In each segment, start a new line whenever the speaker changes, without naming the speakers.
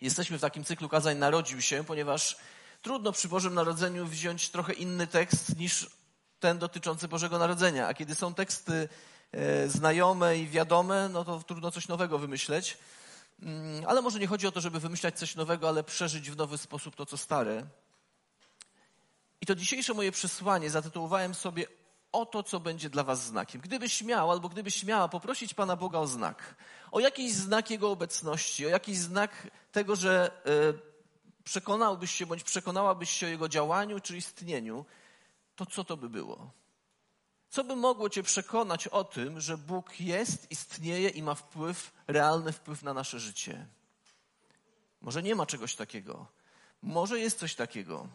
Jesteśmy w takim cyklu kazań Narodził się, ponieważ trudno przy Bożym Narodzeniu wziąć trochę inny tekst niż ten dotyczący Bożego Narodzenia. A kiedy są teksty e, znajome i wiadome, no to trudno coś nowego wymyśleć. Mm, ale może nie chodzi o to, żeby wymyślać coś nowego, ale przeżyć w nowy sposób to, co stare. I to dzisiejsze moje przesłanie zatytułowałem sobie o to, co będzie dla was znakiem. Gdybyś miał albo gdybyś miała poprosić Pana Boga o znak, o jakiś znak Jego obecności, o jakiś znak tego, że y, przekonałbyś się bądź przekonałabyś się o Jego działaniu czy istnieniu, to co to by było? Co by mogło Cię przekonać o tym, że Bóg jest, istnieje i ma wpływ, realny wpływ na nasze życie? Może nie ma czegoś takiego. Może jest coś takiego.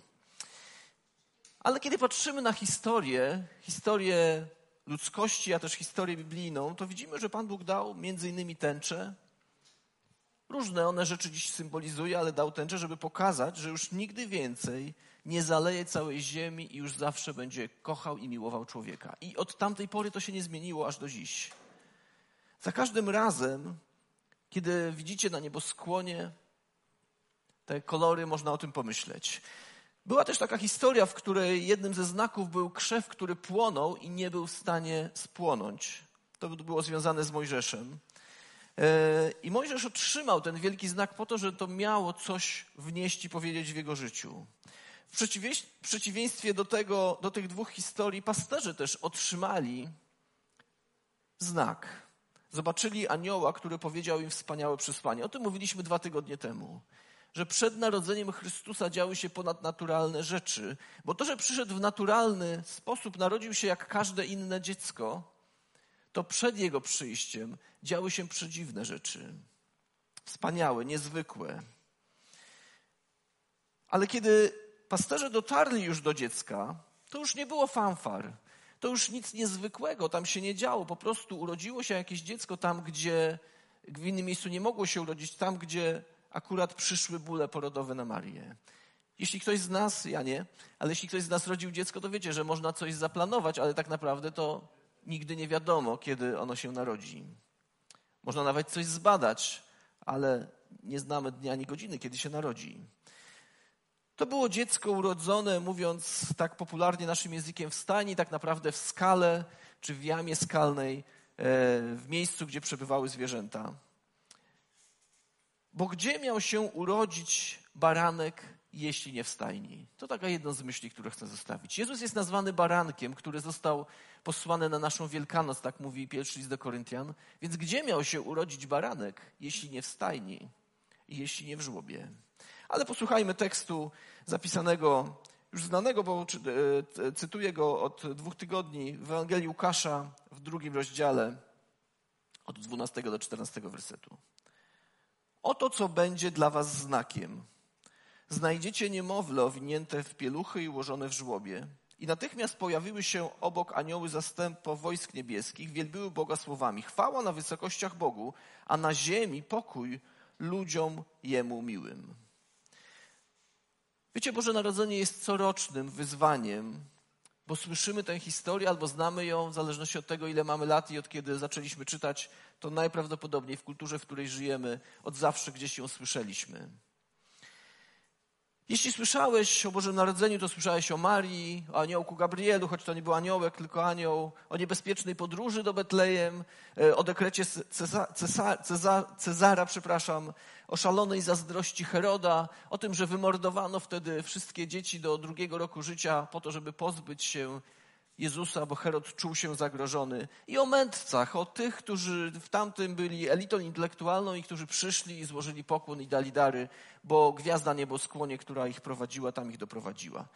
Ale kiedy patrzymy na historię, historię ludzkości, a też historię biblijną, to widzimy, że Pan Bóg dał między innymi tęczę. Różne one rzeczy dziś symbolizuje, ale dał tęczę, żeby pokazać, że już nigdy więcej nie zaleje całej ziemi i już zawsze będzie kochał i miłował człowieka. I od tamtej pory to się nie zmieniło aż do dziś. Za każdym razem, kiedy widzicie na nieboskłonie te kolory, można o tym pomyśleć. Była też taka historia, w której jednym ze znaków był krzew, który płonął i nie był w stanie spłonąć. To było związane z Mojżeszem. E, I Mojżesz otrzymał ten wielki znak po to, że to miało coś wnieść i powiedzieć w jego życiu. W przeciwieństwie do, tego, do tych dwóch historii, pasterze też otrzymali znak. Zobaczyli anioła, który powiedział im wspaniałe przesłanie. O tym mówiliśmy dwa tygodnie temu że przed narodzeniem Chrystusa działy się ponadnaturalne rzeczy, bo to, że przyszedł w naturalny sposób, narodził się jak każde inne dziecko, to przed jego przyjściem działy się przedziwne rzeczy. Wspaniałe, niezwykłe. Ale kiedy pasterze dotarli już do dziecka, to już nie było fanfar. To już nic niezwykłego tam się nie działo. Po prostu urodziło się jakieś dziecko tam, gdzie w innym miejscu nie mogło się urodzić, tam, gdzie akurat przyszły bóle porodowe na Marię. Jeśli ktoś z nas, ja nie, ale jeśli ktoś z nas rodził dziecko, to wiecie, że można coś zaplanować, ale tak naprawdę to nigdy nie wiadomo, kiedy ono się narodzi. Można nawet coś zbadać, ale nie znamy dnia ani godziny, kiedy się narodzi. To było dziecko urodzone, mówiąc tak popularnie naszym językiem, w stajni, tak naprawdę w skale czy w jamie skalnej, e, w miejscu, gdzie przebywały zwierzęta. Bo gdzie miał się urodzić baranek, jeśli nie w stajni? To taka jedna z myśli, które chcę zostawić. Jezus jest nazwany barankiem, który został posłany na naszą Wielkanoc, tak mówi pierwszy list do Koryntian. Więc gdzie miał się urodzić baranek, jeśli nie w stajni jeśli nie w żłobie? Ale posłuchajmy tekstu zapisanego, już znanego, bo e, cytuję go od dwóch tygodni w Ewangelii Łukasza w drugim rozdziale od 12 do 14 wersetu. Oto co będzie dla was znakiem. Znajdziecie niemowlę owinięte w pieluchy i ułożone w żłobie. I natychmiast pojawiły się obok anioły zastępo wojsk niebieskich, wielbiły Boga słowami. Chwała na wysokościach Bogu, a na ziemi pokój ludziom Jemu miłym. Wiecie, Boże Narodzenie jest corocznym wyzwaniem, bo słyszymy tę historię albo znamy ją, w zależności od tego, ile mamy lat i od kiedy zaczęliśmy czytać, to najprawdopodobniej w kulturze, w której żyjemy, od zawsze gdzieś ją słyszeliśmy. Jeśli słyszałeś o Bożym Narodzeniu, to słyszałeś o Marii, o aniołku Gabrielu, choć to nie był aniołek, tylko anioł, o niebezpiecznej podróży do Betlejem, e, o dekrecie Ceza, Ceza, Ceza, Cezara, przepraszam, o szalonej zazdrości Heroda, o tym, że wymordowano wtedy wszystkie dzieci do drugiego roku życia po to, żeby pozbyć się Jezusa, bo Herod czuł się zagrożony. I o mędrcach, o tych, którzy w tamtym byli elitą intelektualną i którzy przyszli i złożyli pokłon i dali dary, bo gwiazda nieboskłonie, która ich prowadziła, tam ich doprowadziła.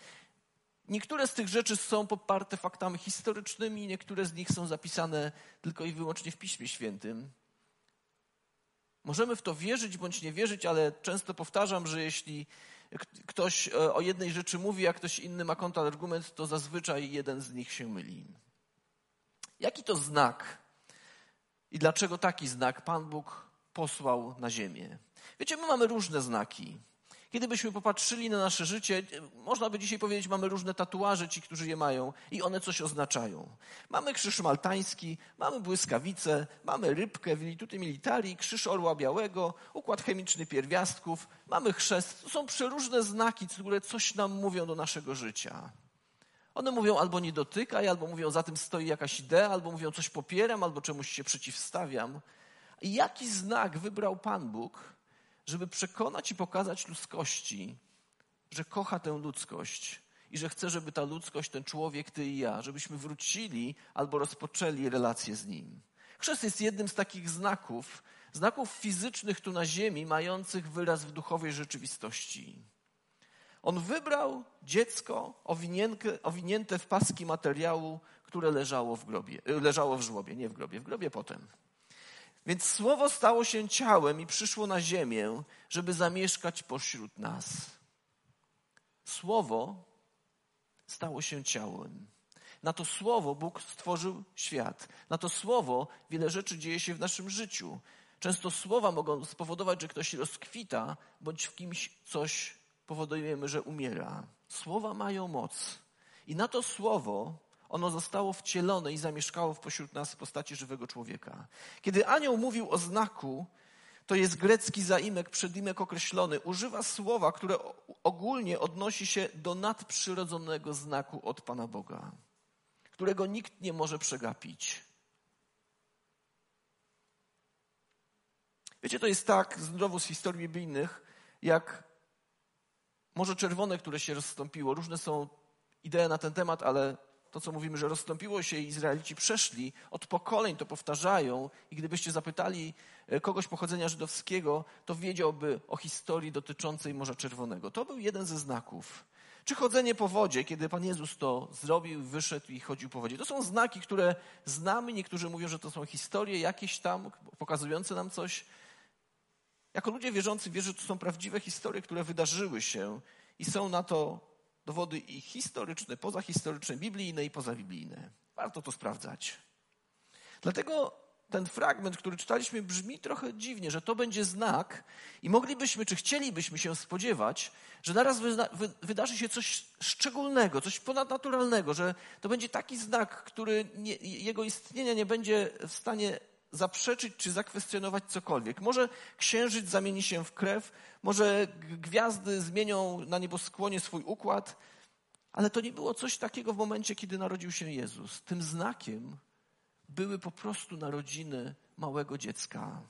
Niektóre z tych rzeczy są poparte faktami historycznymi, niektóre z nich są zapisane tylko i wyłącznie w Piśmie Świętym. Możemy w to wierzyć bądź nie wierzyć, ale często powtarzam, że jeśli ktoś e, o jednej rzeczy mówi, a ktoś inny ma kontrargument, to zazwyczaj jeden z nich się myli. Jaki to znak i dlaczego taki znak Pan Bóg posłał na ziemię? Wiecie, my mamy różne znaki. Kiedy byśmy popatrzyli na nasze życie, można by dzisiaj powiedzieć, mamy różne tatuaże, ci, którzy je mają, i one coś oznaczają. Mamy krzyż maltański, mamy błyskawice, mamy rybkę, Virtuti Militari, krzyż orła białego, układ chemiczny pierwiastków, mamy chrzest. To są przeróżne znaki, które coś nam mówią do naszego życia. One mówią albo nie dotykaj, albo mówią za tym stoi jakaś idea, albo mówią coś popieram, albo czemuś się przeciwstawiam. I jaki znak wybrał Pan Bóg, żeby przekonać i pokazać ludzkości, że kocha tę ludzkość i że chce, żeby ta ludzkość, ten człowiek, ty i ja, żebyśmy wrócili albo rozpoczęli relację z nim. Chrzest jest jednym z takich znaków, znaków fizycznych tu na ziemi, mających wyraz w duchowej rzeczywistości. On wybrał dziecko owinięte, w paski materiału, które leżało w, grobie, leżało w żłobie, nie w grobie, w grobie potem. Więc słowo stało się ciałem i przyszło na ziemię, żeby zamieszkać pośród nas. Słowo stało się ciałem. Na to słowo Bóg stworzył świat. Na to słowo wiele rzeczy dzieje się w naszym życiu. Często słowa mogą spowodować, że ktoś rozkwita, bądź w kimś coś powodujemy, że umiera. Słowa mają moc. I na to słowo ono zostało wcielone i zamieszkało w pośród nas w postaci żywego człowieka. Kiedy anioł mówił o znaku, to jest grecki zaimek, przedimek określony. Używa słowa, które ogólnie odnosi się do nadprzyrodzonego znaku od Pana Boga, którego nikt nie może przegapić. Wiecie, to jest tak, znowu z historii biblijnych, jak Morze Czerwone, które się rozstąpiło. Różne są idee na ten temat, ale to, co mówimy, że rozstąpiło się i Izraelici przeszli, od pokoleń to powtarzają i gdybyście zapytali e, kogoś pochodzenia żydowskiego, to wiedziałby o historii dotyczącej Morza Czerwonego. To był jeden ze znaków. Czy chodzenie po wodzie, kiedy Pan Jezus to zrobił, wyszedł i chodził po wodzie. To są znaki, które znamy. Niektórzy mówią, że to są historie jakieś tam, pokazujące nam coś. Jako ludzie wierzący wierzę, że to są prawdziwe historie, które wydarzyły się i są na to dowody i historyczne, pozahistoryczne, biblijne i pozabiblijne. Warto to sprawdzać. Dlatego ten fragment, który czytaliśmy, brzmi trochę dziwnie, że to będzie znak i moglibyśmy, czy chcielibyśmy się spodziewać, że naraz wydarzy się coś szczególnego, coś ponadnaturalnego, że to będzie taki znak, który nie, jego istnienia nie będzie w stanie zaprzeczyć czy zakwestionować cokolwiek. Może księżyc zamieni się w krew, może gwiazdy zmienią na nieboskłonie swój układ, ale to nie było coś takiego w momencie, kiedy narodził się Jezus. Tym znakiem były po prostu narodziny małego dziecka.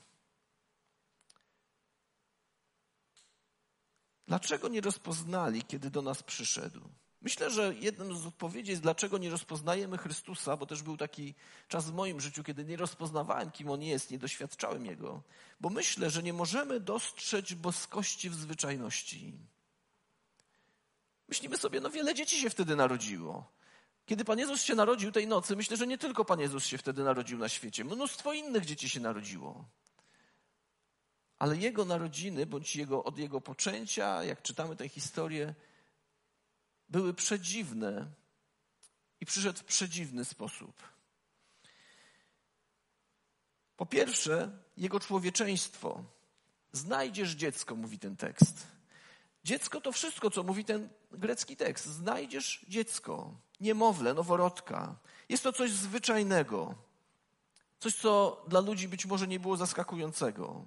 Dlaczego nie rozpoznali, kiedy do nas przyszedł? Myślę, że jedną z odpowiedzi jest, dlaczego nie rozpoznajemy Chrystusa, bo też był taki czas w moim życiu, kiedy nie rozpoznawałem, kim On jest, nie doświadczałem Jego. Bo myślę, że nie możemy dostrzec boskości w zwyczajności. Myślimy sobie, no wiele dzieci się wtedy narodziło. Kiedy Pan Jezus się narodził tej nocy, myślę, że nie tylko Pan Jezus się wtedy narodził na świecie. Mnóstwo innych dzieci się narodziło. Ale Jego narodziny, bądź jego, od Jego poczęcia, jak czytamy tę historię, były przedziwne i przyszedł w przedziwny sposób. Po pierwsze, jego człowieczeństwo. Znajdziesz dziecko, mówi ten tekst. Dziecko to wszystko, co mówi ten grecki tekst. Znajdziesz dziecko, niemowlę, noworodka. Jest to coś zwyczajnego. Coś, co dla ludzi być może nie było zaskakującego.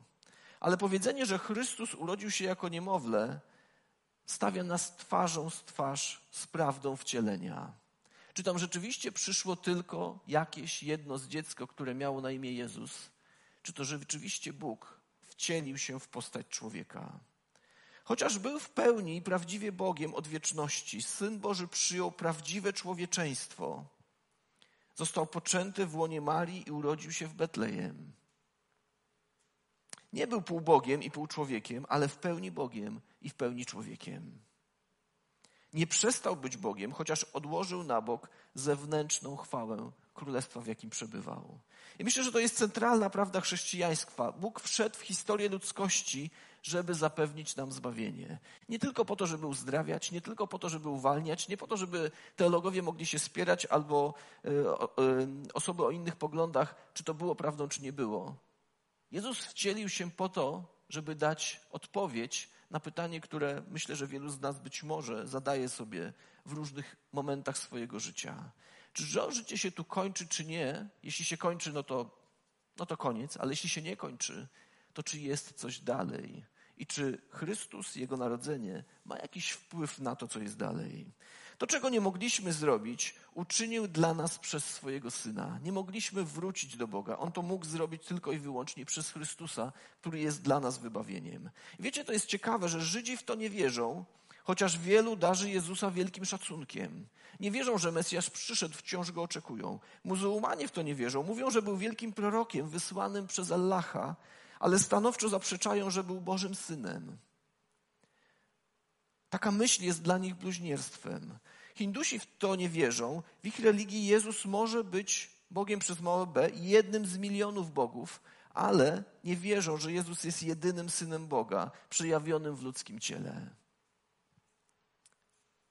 Ale powiedzenie, że Chrystus urodził się jako niemowlę, stawia nas twarzą z twarz z prawdą wcielenia. Czy tam rzeczywiście przyszło tylko jakieś jedno z dziecko, które miało na imię Jezus? Czy to rzeczywiście Bóg wcielił się w postać człowieka? Chociaż był w pełni i prawdziwie Bogiem od wieczności, Syn Boży przyjął prawdziwe człowieczeństwo. Został poczęty w łonie Marii i urodził się w Betlejem. Nie był pół Bogiem i pół człowiekiem, ale w pełni Bogiem i w pełni człowiekiem. Nie przestał być Bogiem, chociaż odłożył na bok zewnętrzną chwałę królestwa, w jakim przebywał. I myślę, że to jest centralna prawda chrześcijaństwa. Bóg wszedł w historię ludzkości, żeby zapewnić nam zbawienie. Nie tylko po to, żeby uzdrawiać, nie tylko po to, żeby uwalniać, nie po to, żeby teologowie mogli się spierać albo y, y, osoby o innych poglądach, czy to było prawdą, czy nie było. Jezus wcielił się po to, żeby dać odpowiedź na pytanie, które myślę, że wielu z nas być może zadaje sobie w różnych momentach swojego życia. Czy życie się tu kończy, czy nie? Jeśli się kończy, no to, no to koniec, ale jeśli się nie kończy, to czy jest coś dalej? I czy Chrystus, Jego narodzenie, ma jakiś wpływ na to, co jest dalej? To, czego nie mogliśmy zrobić, uczynił dla nas przez swojego Syna. Nie mogliśmy wrócić do Boga. On to mógł zrobić tylko i wyłącznie przez Chrystusa, który jest dla nas wybawieniem. Wiecie, to jest ciekawe, że Żydzi w to nie wierzą, chociaż wielu darzy Jezusa wielkim szacunkiem. Nie wierzą, że Mesjasz przyszedł, wciąż go oczekują. Muzułmanie w to nie wierzą. Mówią, że był wielkim prorokiem wysłanym przez Allaha, ale stanowczo zaprzeczają, że był Bożym Synem. Taka myśl jest dla nich bluźnierstwem. Hindusi w to nie wierzą. W ich religii Jezus może być Bogiem przez małe b, jednym z milionów bogów, ale nie wierzą, że Jezus jest jedynym synem Boga, przejawionym w ludzkim ciele.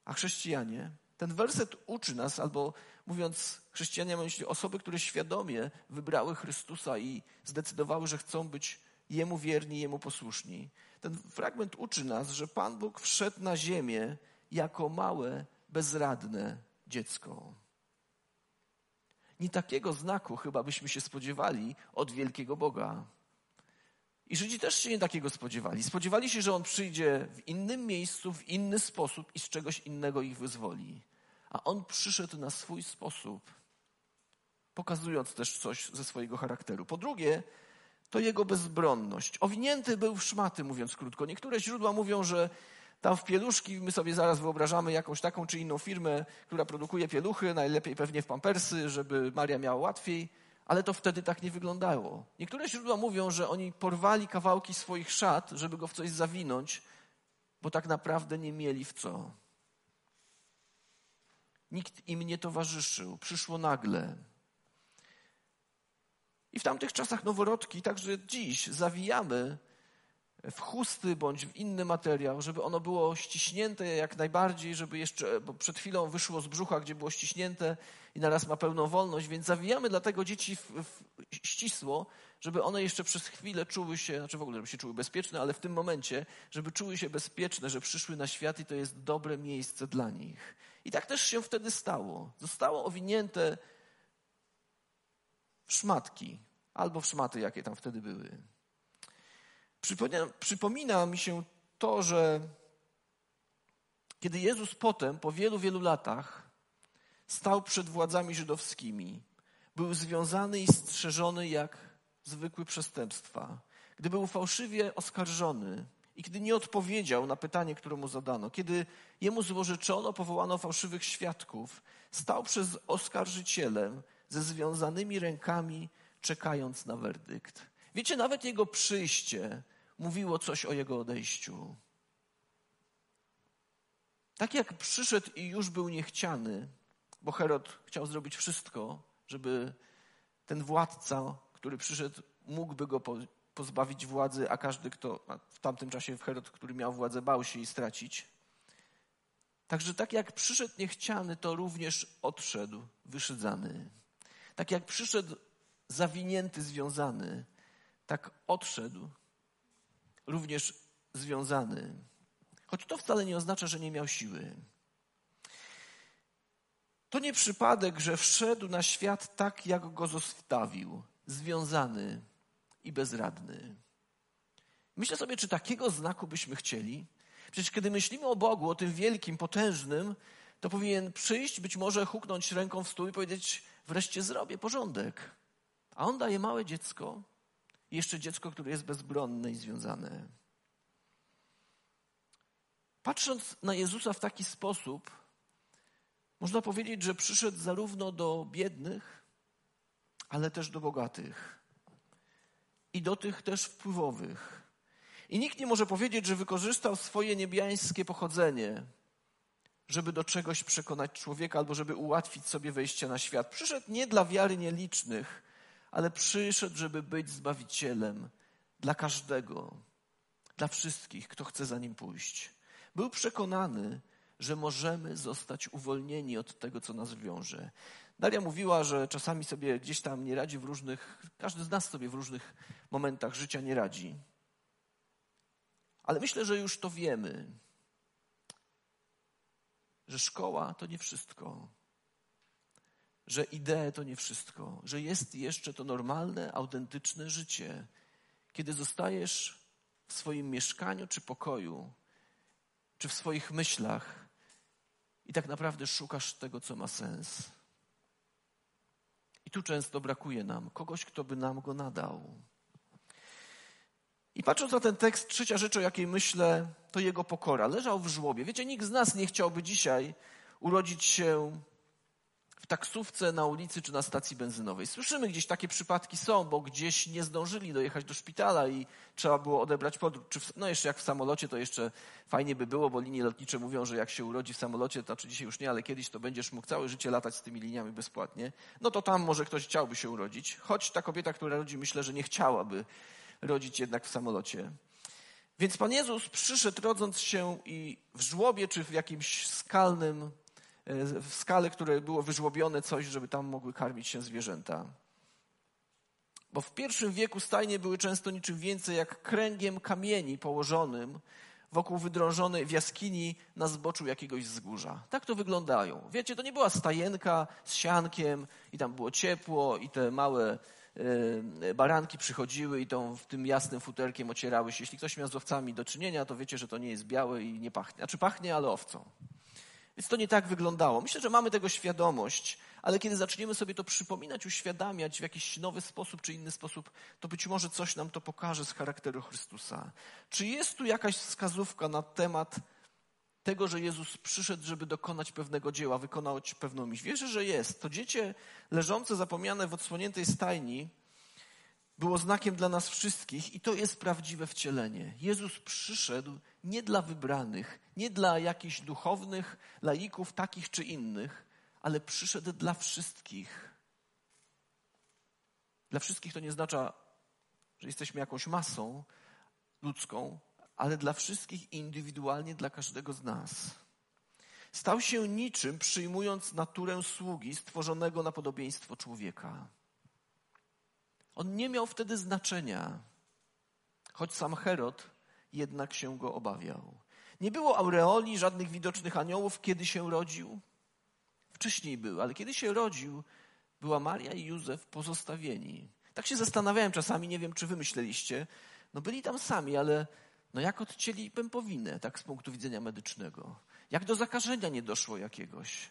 A chrześcijanie, ten werset uczy nas, albo mówiąc chrześcijanie, mam myśli osoby, które świadomie wybrały Chrystusa i zdecydowały, że chcą być Jemu wierni, Jemu posłuszni. Ten fragment uczy nas, że Pan Bóg wszedł na ziemię jako małe, bezradne dziecko. Nie takiego znaku chyba byśmy się spodziewali od wielkiego Boga. I Żydzi też się nie takiego spodziewali. Spodziewali się, że On przyjdzie w innym miejscu, w inny sposób i z czegoś innego ich wyzwoli. A On przyszedł na swój sposób, pokazując też coś ze swojego charakteru. Po drugie, to jego bezbronność. Owinięty był w szmaty, mówiąc krótko. Niektóre źródła mówią, że tam w pieluszki, my sobie zaraz wyobrażamy jakąś taką czy inną firmę, która produkuje pieluchy, najlepiej pewnie w pampersy, żeby Maria miała łatwiej, ale to wtedy tak nie wyglądało. Niektóre źródła mówią, że oni porwali kawałki swoich szat, żeby go w coś zawinąć, bo tak naprawdę nie mieli w co. Nikt im nie towarzyszył, przyszło nagle. I w tamtych czasach noworodki, także dziś, zawijamy w chusty bądź w inny materiał, żeby ono było ściśnięte jak najbardziej, żeby jeszcze, bo przed chwilą wyszło z brzucha, gdzie było ściśnięte i naraz ma pełną wolność, więc zawijamy dlatego dzieci w, w ścisło, żeby one jeszcze przez chwilę czuły się, znaczy w ogóle, żeby się czuły bezpieczne, ale w tym momencie, żeby czuły się bezpieczne, że przyszły na świat i to jest dobre miejsce dla nich. I tak też się wtedy stało. Zostało owinięte szmatki, albo w szmaty, jakie tam wtedy były. Przypomina, przypomina mi się to, że kiedy Jezus potem, po wielu, wielu latach, stał przed władzami żydowskimi, był związany i strzeżony jak zwykły przestępstwa. Gdy był fałszywie oskarżony i gdy nie odpowiedział na pytanie, które mu zadano, kiedy jemu złożyczono, powołano fałszywych świadków, stał przed oskarżycielem ze związanymi rękami, czekając na werdykt. Wiecie, nawet jego przyjście mówiło coś o jego odejściu. Tak jak przyszedł i już był niechciany, bo Herod chciał zrobić wszystko, żeby ten władca, który przyszedł, mógłby go pozbawić władzy, a każdy, kto w tamtym czasie Herod, który miał władzę, bał się jej stracić. Także tak jak przyszedł niechciany, to również odszedł wyszydzany. Tak jak przyszedł zawinięty, związany, tak odszedł również związany. Choć to wcale nie oznacza, że nie miał siły. To nie przypadek, że wszedł na świat tak, jak go zostawił, związany i bezradny. Myślę sobie, czy takiego znaku byśmy chcieli? Przecież kiedy myślimy o Bogu, o tym wielkim, potężnym, to powinien przyjść, być może huknąć ręką w stół i powiedzieć: Wreszcie zrobię porządek. A on daje małe dziecko, jeszcze dziecko, które jest bezbronne i związane. Patrząc na Jezusa w taki sposób, można powiedzieć, że przyszedł zarówno do biednych, ale też do bogatych. I do tych też wpływowych. I nikt nie może powiedzieć, że wykorzystał swoje niebiańskie pochodzenie, żeby do czegoś przekonać człowieka albo żeby ułatwić sobie wejście na świat. Przyszedł nie dla wiary nielicznych, ale przyszedł, żeby być zbawicielem dla każdego, dla wszystkich, kto chce za nim pójść. Był przekonany, że możemy zostać uwolnieni od tego, co nas wiąże. Daria mówiła, że czasami sobie gdzieś tam nie radzi w różnych, każdy z nas sobie w różnych momentach życia nie radzi. Ale myślę, że już to wiemy, że szkoła to nie wszystko, że idee to nie wszystko, że jest jeszcze to normalne, autentyczne życie, kiedy zostajesz w swoim mieszkaniu czy pokoju, czy w swoich myślach i tak naprawdę szukasz tego, co ma sens. I tu często brakuje nam kogoś, kto by nam go nadał. I patrząc na ten tekst, trzecia rzecz, o jakiej myślę, to jego pokora. Leżał w żłobie. Wiecie, nikt z nas nie chciałby dzisiaj urodzić się w taksówce na ulicy czy na stacji benzynowej. Słyszymy gdzieś takie przypadki są, bo gdzieś nie zdążyli dojechać do szpitala i trzeba było odebrać podróż. Czy w, no jeszcze jak w samolocie, to jeszcze fajnie by było, bo linie lotnicze mówią, że jak się urodzi w samolocie, to znaczy dzisiaj już nie, ale kiedyś to będziesz mógł całe życie latać z tymi liniami bezpłatnie. No to tam może ktoś chciałby się urodzić, choć ta kobieta, która rodzi, myślę, że nie chciałaby rodzić jednak w samolocie. Więc Pan Jezus przyszedł rodząc się i w żłobie czy w jakimś skalnym E, w skale, które było wyżłobione coś, żeby tam mogły karmić się zwierzęta. Bo w pierwszym wieku stajnie były często niczym więcej jak kręgiem kamieni położonym wokół wydrążonej w jaskini na zboczu jakiegoś wzgórza. Tak to wyglądają. Wiecie, to nie była stajenka z siankiem i tam było ciepło i te małe baranki przychodziły i tą, w tym jasnym futerkiem ocierały się. Jeśli ktoś miał z owcami do czynienia, to wiecie, że to nie jest białe i nie pachnie. Znaczy pachnie, ale owcą. Więc to nie tak wyglądało. Myślę, że mamy tego świadomość, ale kiedy zaczniemy sobie to przypominać, uświadamiać w jakiś nowy sposób czy inny sposób, to być może coś nam to pokaże z charakteru Chrystusa. Czy jest tu jakaś wskazówka na temat tego, że Jezus przyszedł, żeby dokonać pewnego dzieła, wykonać pewną myśl? Wierzę, że jest. To dziecię leżące zapomniane w odsłoniętej stajni było znakiem dla nas wszystkich i to jest prawdziwe wcielenie. Jezus przyszedł nie dla wybranych, nie dla jakichś duchownych laików, takich czy innych, ale przyszedł dla wszystkich. Dla wszystkich to nie oznacza, że jesteśmy jakąś masą ludzką, ale dla wszystkich indywidualnie, dla każdego z nas. Stał się niczym, przyjmując naturę sługi stworzonego na podobieństwo człowieka. On nie miał wtedy znaczenia, choć sam Herod jednak się go obawiał. Nie było aureoli, żadnych widocznych aniołów, kiedy się rodził. Wcześniej był, ale kiedy się rodził, była Maria i Józef pozostawieni. Tak się zastanawiałem czasami, nie wiem, czy wy myśleliście. No byli tam sami, ale no jak odcięli pępowinę, tak z punktu widzenia medycznego? Jak do zakażenia nie doszło jakiegoś?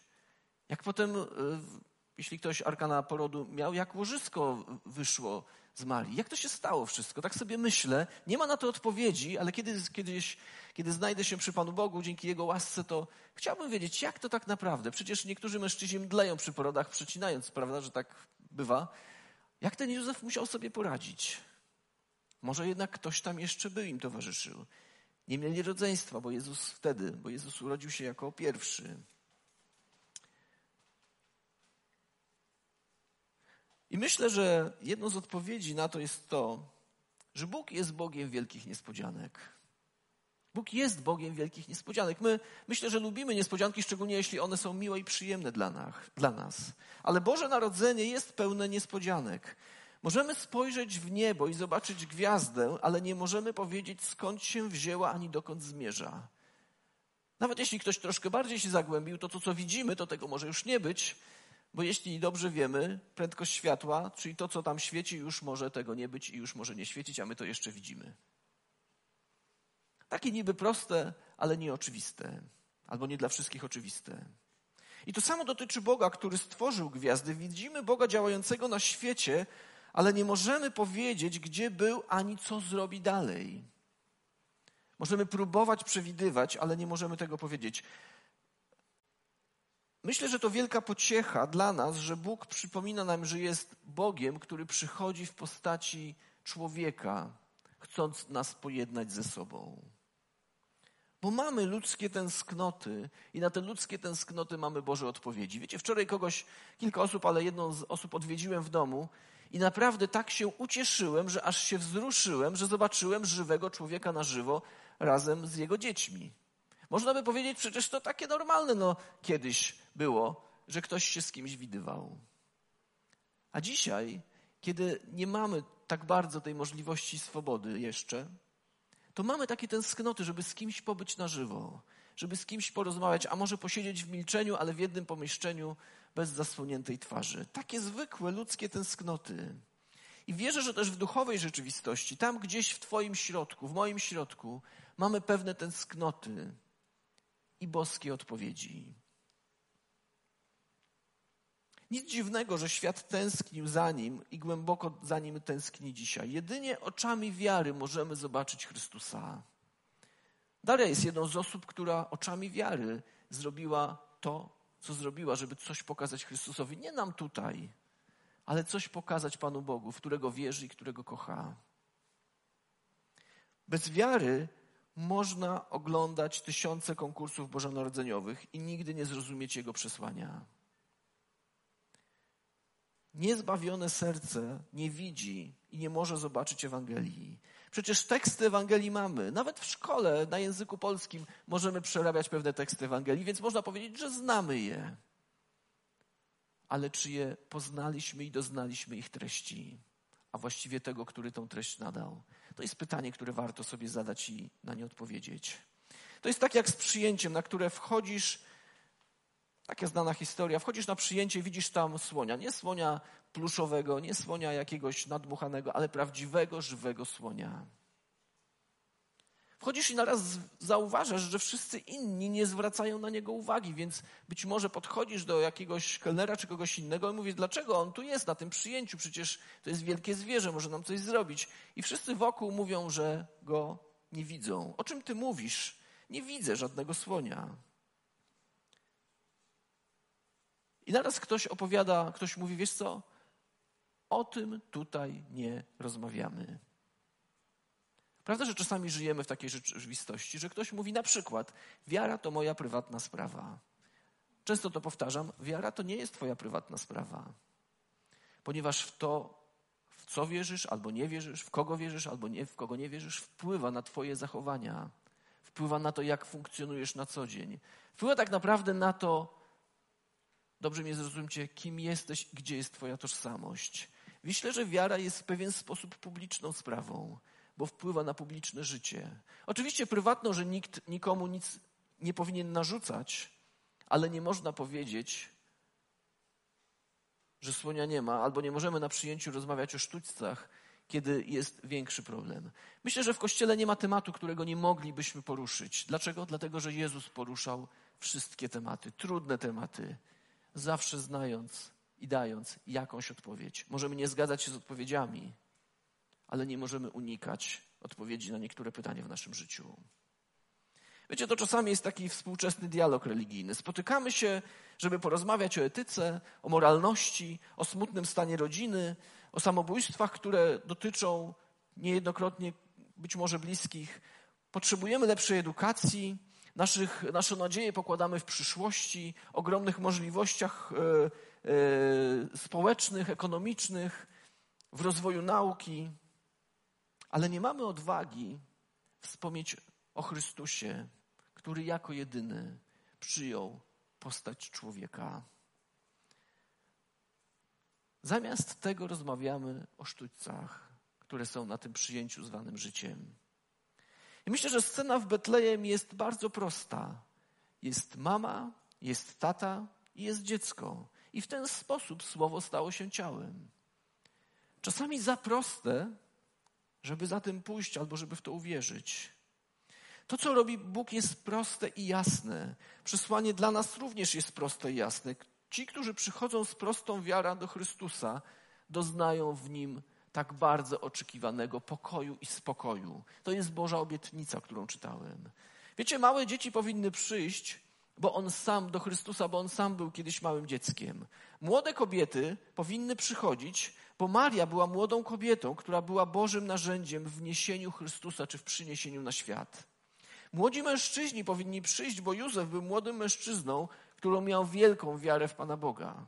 Jak potem, e, jeśli ktoś arkana porodu miał, jak łożysko wyszło z Marii. Jak to się stało wszystko? Tak sobie myślę. Nie ma na to odpowiedzi, ale kiedy, kiedyś, kiedy znajdę się przy Panu Bogu dzięki Jego łasce, to chciałbym wiedzieć, jak to tak naprawdę. Przecież niektórzy mężczyźni mdleją przy porodach, przecinając, prawda, że tak bywa. Jak ten Józef musiał sobie poradzić? Może jednak ktoś tam jeszcze by im towarzyszył. Nie mieli rodzeństwa, bo Jezus wtedy, bo Jezus urodził się jako pierwszy. I myślę, że jedną z odpowiedzi na to jest to, że Bóg jest Bogiem wielkich niespodzianek. Bóg jest Bogiem wielkich niespodzianek. My myślę, że lubimy niespodzianki, szczególnie jeśli one są miłe i przyjemne dla nas. Dla nas. Ale Boże Narodzenie jest pełne niespodzianek. Możemy spojrzeć w niebo i zobaczyć gwiazdę, ale nie możemy powiedzieć, skąd się wzięła ani dokąd zmierza. Nawet jeśli ktoś troszkę bardziej się zagłębił, to to, co widzimy, to tego może już nie być, bo jeśli dobrze wiemy, prędkość światła, czyli to, co tam świeci, już może tego nie być i już może nie świecić, a my to jeszcze widzimy. Takie niby proste, ale nieoczywiste, albo nie dla wszystkich oczywiste. I to samo dotyczy Boga, który stworzył gwiazdy. Widzimy Boga działającego na świecie, ale nie możemy powiedzieć, gdzie był ani co zrobi dalej. Możemy próbować przewidywać, ale nie możemy tego powiedzieć. Myślę, że to wielka pociecha dla nas, że Bóg przypomina nam, że jest Bogiem, który przychodzi w postaci człowieka, chcąc nas pojednać ze sobą. Bo mamy ludzkie tęsknoty i na te ludzkie tęsknoty mamy Boże odpowiedzi. Wiecie, wczoraj kogoś, kilka osób, ale jedną z osób odwiedziłem w domu i naprawdę tak się ucieszyłem, że aż się wzruszyłem, że zobaczyłem żywego człowieka na żywo razem z jego dziećmi. Można by powiedzieć, przecież to takie normalne, no kiedyś było, że ktoś się z kimś widywał. A dzisiaj, kiedy nie mamy tak bardzo tej możliwości swobody jeszcze, to mamy takie tęsknoty, żeby z kimś pobyć na żywo, żeby z kimś porozmawiać, a może posiedzieć w milczeniu, ale w jednym pomieszczeniu bez zasłoniętej twarzy. Takie zwykłe ludzkie tęsknoty. I wierzę, że też w duchowej rzeczywistości, tam gdzieś w Twoim środku, w moim środku, mamy pewne tęsknoty i boskie odpowiedzi. Nic dziwnego, że świat tęsknił za nim i głęboko za nim tęskni dzisiaj. Jedynie oczami wiary możemy zobaczyć Chrystusa. Daria jest jedną z osób, która oczami wiary zrobiła to, co zrobiła, żeby coś pokazać Chrystusowi. Nie nam tutaj, ale coś pokazać Panu Bogu, w którego wierzy i którego kocha. Bez wiary można oglądać tysiące konkursów bożonarodzeniowych i nigdy nie zrozumieć jego przesłania. Niezbawione serce nie widzi i nie może zobaczyć Ewangelii. Przecież teksty Ewangelii mamy. Nawet w szkole na języku polskim możemy przerabiać pewne teksty Ewangelii, więc można powiedzieć, że znamy je. Ale czy je poznaliśmy i doznaliśmy ich treści, a właściwie tego, który tą treść nadał? To jest pytanie, które warto sobie zadać i na nie odpowiedzieć. To jest tak jak z przyjęciem, na które wchodzisz Taka znana historia. Wchodzisz na przyjęcie, widzisz tam słonia. Nie słonia pluszowego, nie słonia jakiegoś nadmuchanego, ale prawdziwego, żywego słonia. Wchodzisz i naraz zauważasz, że wszyscy inni nie zwracają na niego uwagi, więc być może podchodzisz do jakiegoś kelnera czy kogoś innego i mówisz, dlaczego on tu jest na tym przyjęciu, przecież to jest wielkie zwierzę, może nam coś zrobić. I wszyscy wokół mówią, że go nie widzą. O czym ty mówisz? Nie widzę żadnego słonia. I naraz ktoś opowiada, ktoś mówi, wiesz co, o tym tutaj nie rozmawiamy. Prawda, że czasami żyjemy w takiej rzeczywistości, że ktoś mówi na przykład, wiara to moja prywatna sprawa. Często to powtarzam, wiara to nie jest twoja prywatna sprawa. Ponieważ w to, w co wierzysz albo nie wierzysz, w kogo wierzysz albo nie, w kogo nie wierzysz, wpływa na twoje zachowania. Wpływa na to, jak funkcjonujesz na co dzień. Wpływa tak naprawdę na to, Dobrze mnie zrozumcie, kim jesteś, gdzie jest Twoja tożsamość. Myślę, że wiara jest w pewien sposób publiczną sprawą, bo wpływa na publiczne życie. Oczywiście prywatną, że nikt nikomu nic nie powinien narzucać, ale nie można powiedzieć, że słonia nie ma, albo nie możemy na przyjęciu rozmawiać o sztućcach, kiedy jest większy problem. Myślę, że w Kościele nie ma tematu, którego nie moglibyśmy poruszyć. Dlaczego? Dlatego, że Jezus poruszał wszystkie tematy, trudne tematy, zawsze znając i dając jakąś odpowiedź. Możemy nie zgadzać się z odpowiedziami, ale nie możemy unikać odpowiedzi na niektóre pytania w naszym życiu. Wiecie, to czasami jest taki współczesny dialog religijny. Spotykamy się, żeby porozmawiać o etyce, o moralności, o smutnym stanie rodziny, o samobójstwach, które dotyczą niejednokrotnie być może bliskich. Potrzebujemy lepszej edukacji, Naszych, nasze nadzieje pokładamy w przyszłości, ogromnych możliwościach e, społecznych, ekonomicznych, w rozwoju nauki, ale nie mamy odwagi wspomnieć o Chrystusie, który jako jedyny przyjął postać człowieka. Zamiast tego rozmawiamy o sztućcach, które są na tym przyjęciu zwanym życiem. I myślę, że scena w Betlejem jest bardzo prosta. Jest mama, jest tata i jest dziecko. I w ten sposób słowo stało się ciałem. Czasami za proste, żeby za tym pójść albo żeby w to uwierzyć. To, co robi Bóg, jest proste i jasne. Przesłanie dla nas również jest proste i jasne. Ci, którzy przychodzą z prostą wiarą do Chrystusa, doznają w nim tak bardzo oczekiwanego pokoju i spokoju. To jest Boża obietnica, którą czytałem. Wiecie, małe dzieci powinny przyjść, bo on sam do Chrystusa, bo on sam był kiedyś małym dzieckiem. Młode kobiety powinny przychodzić, bo Maria była młodą kobietą, która była Bożym narzędziem w niesieniu Chrystusa czy w przyniesieniu na świat. Młodzi mężczyźni powinni przyjść, bo Józef był młodym mężczyzną, który miał wielką wiarę w Pana Boga.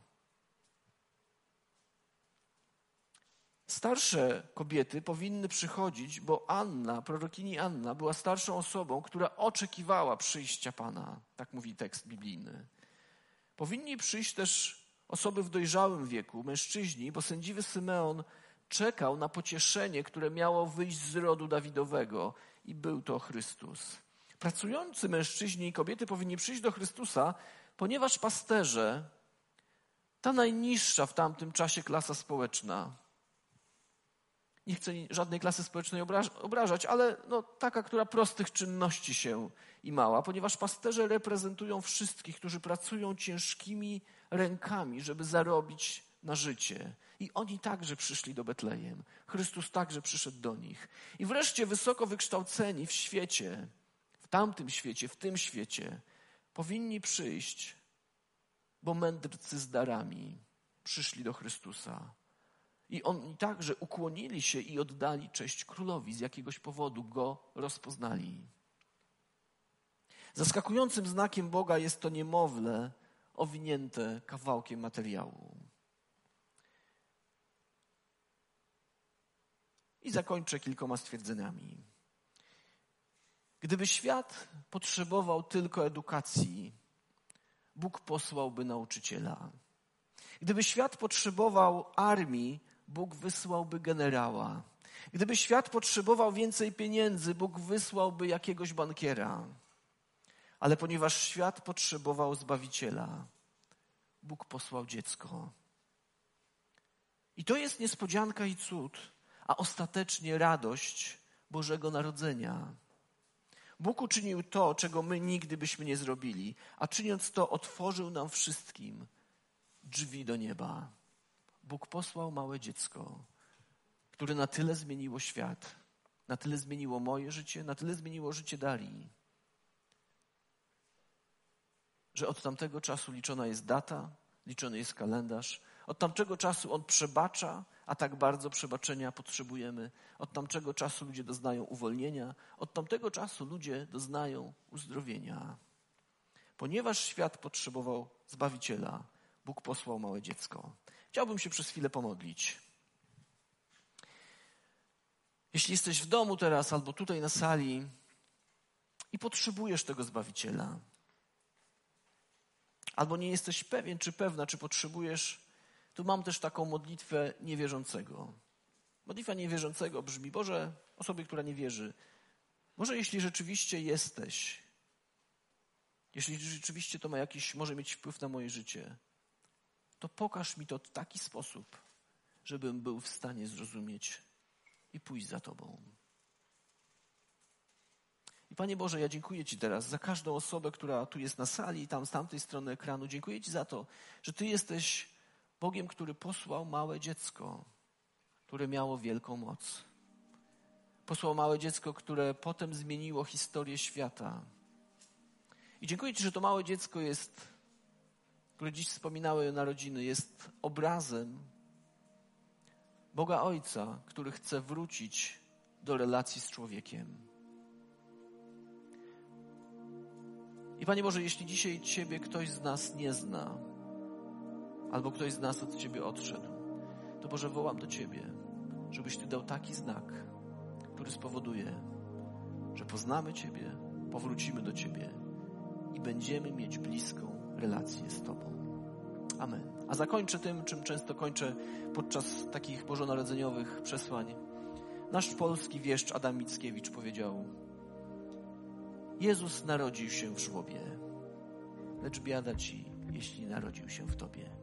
Starsze kobiety powinny przychodzić, bo Anna, prorokini Anna, była starszą osobą, która oczekiwała przyjścia Pana. Tak mówi tekst biblijny. Powinni przyjść też osoby w dojrzałym wieku, mężczyźni, bo sędziwy Symeon czekał na pocieszenie, które miało wyjść z rodu Dawidowego i był to Chrystus. Pracujący mężczyźni i kobiety powinni przyjść do Chrystusa, ponieważ pasterze, ta najniższa w tamtym czasie klasa społeczna, nie chcę żadnej klasy społecznej obrażać, ale no, taka, która prostych czynności się i mała, ponieważ pasterze reprezentują wszystkich, którzy pracują ciężkimi rękami, żeby zarobić na życie. I oni także przyszli do Betlejem. Chrystus także przyszedł do nich. I wreszcie wysoko wykształceni w świecie, w tamtym świecie, w tym świecie, powinni przyjść, bo mędrcy z darami przyszli do Chrystusa. I oni także ukłonili się i oddali cześć królowi. Z jakiegoś powodu go rozpoznali. Zaskakującym znakiem Boga jest to niemowlę owinięte kawałkiem materiału. I zakończę kilkoma stwierdzeniami. Gdyby świat potrzebował tylko edukacji, Bóg posłałby nauczyciela. Gdyby świat potrzebował armii, Bóg wysłałby generała. Gdyby świat potrzebował więcej pieniędzy, Bóg wysłałby jakiegoś bankiera. Ale ponieważ świat potrzebował zbawiciela, Bóg posłał dziecko. I to jest niespodzianka i cud, a ostatecznie radość Bożego Narodzenia. Bóg uczynił to, czego my nigdy byśmy nie zrobili, a czyniąc to, otworzył nam wszystkim drzwi do nieba. Bóg posłał małe dziecko, które na tyle zmieniło świat, na tyle zmieniło moje życie, na tyle zmieniło życie Darii, że od tamtego czasu liczona jest data, liczony jest kalendarz. Od tamtego czasu On przebacza, a tak bardzo przebaczenia potrzebujemy. Od tamtego czasu ludzie doznają uwolnienia, od tamtego czasu ludzie doznają uzdrowienia. Ponieważ świat potrzebował Zbawiciela, Bóg posłał małe dziecko. Chciałbym się przez chwilę pomodlić. Jeśli jesteś w domu teraz albo tutaj na sali i potrzebujesz tego Zbawiciela, albo nie jesteś pewien czy pewna, czy potrzebujesz, tu mam też taką modlitwę niewierzącego. Modlitwa niewierzącego brzmi, Boże, osobie, która nie wierzy, może jeśli rzeczywiście jesteś, jeśli rzeczywiście to ma jakiś, może mieć wpływ na moje życie, to pokaż mi to w taki sposób, żebym był w stanie zrozumieć i pójść za Tobą. I Panie Boże, ja dziękuję Ci teraz za każdą osobę, która tu jest na sali, tam z tamtej strony ekranu. Dziękuję Ci za to, że Ty jesteś Bogiem, który posłał małe dziecko, które miało wielką moc. Posłał małe dziecko, które potem zmieniło historię świata. I dziękuję Ci, że to małe dziecko jest które dziś wspominały narodziny, jest obrazem Boga Ojca, który chce wrócić do relacji z człowiekiem. I Panie Boże, jeśli dzisiaj Ciebie ktoś z nas nie zna, albo ktoś z nas od Ciebie odszedł, to Boże, wołam do Ciebie, żebyś Ty dał taki znak, który spowoduje, że poznamy Ciebie, powrócimy do Ciebie i będziemy mieć bliską relację z Tobą. Amen. A zakończę tym, czym często kończę podczas takich bożonarodzeniowych przesłań. Nasz polski wieszcz Adam Mickiewicz powiedział Jezus narodził się w żłobie, lecz biada Ci, jeśli narodził się w Tobie.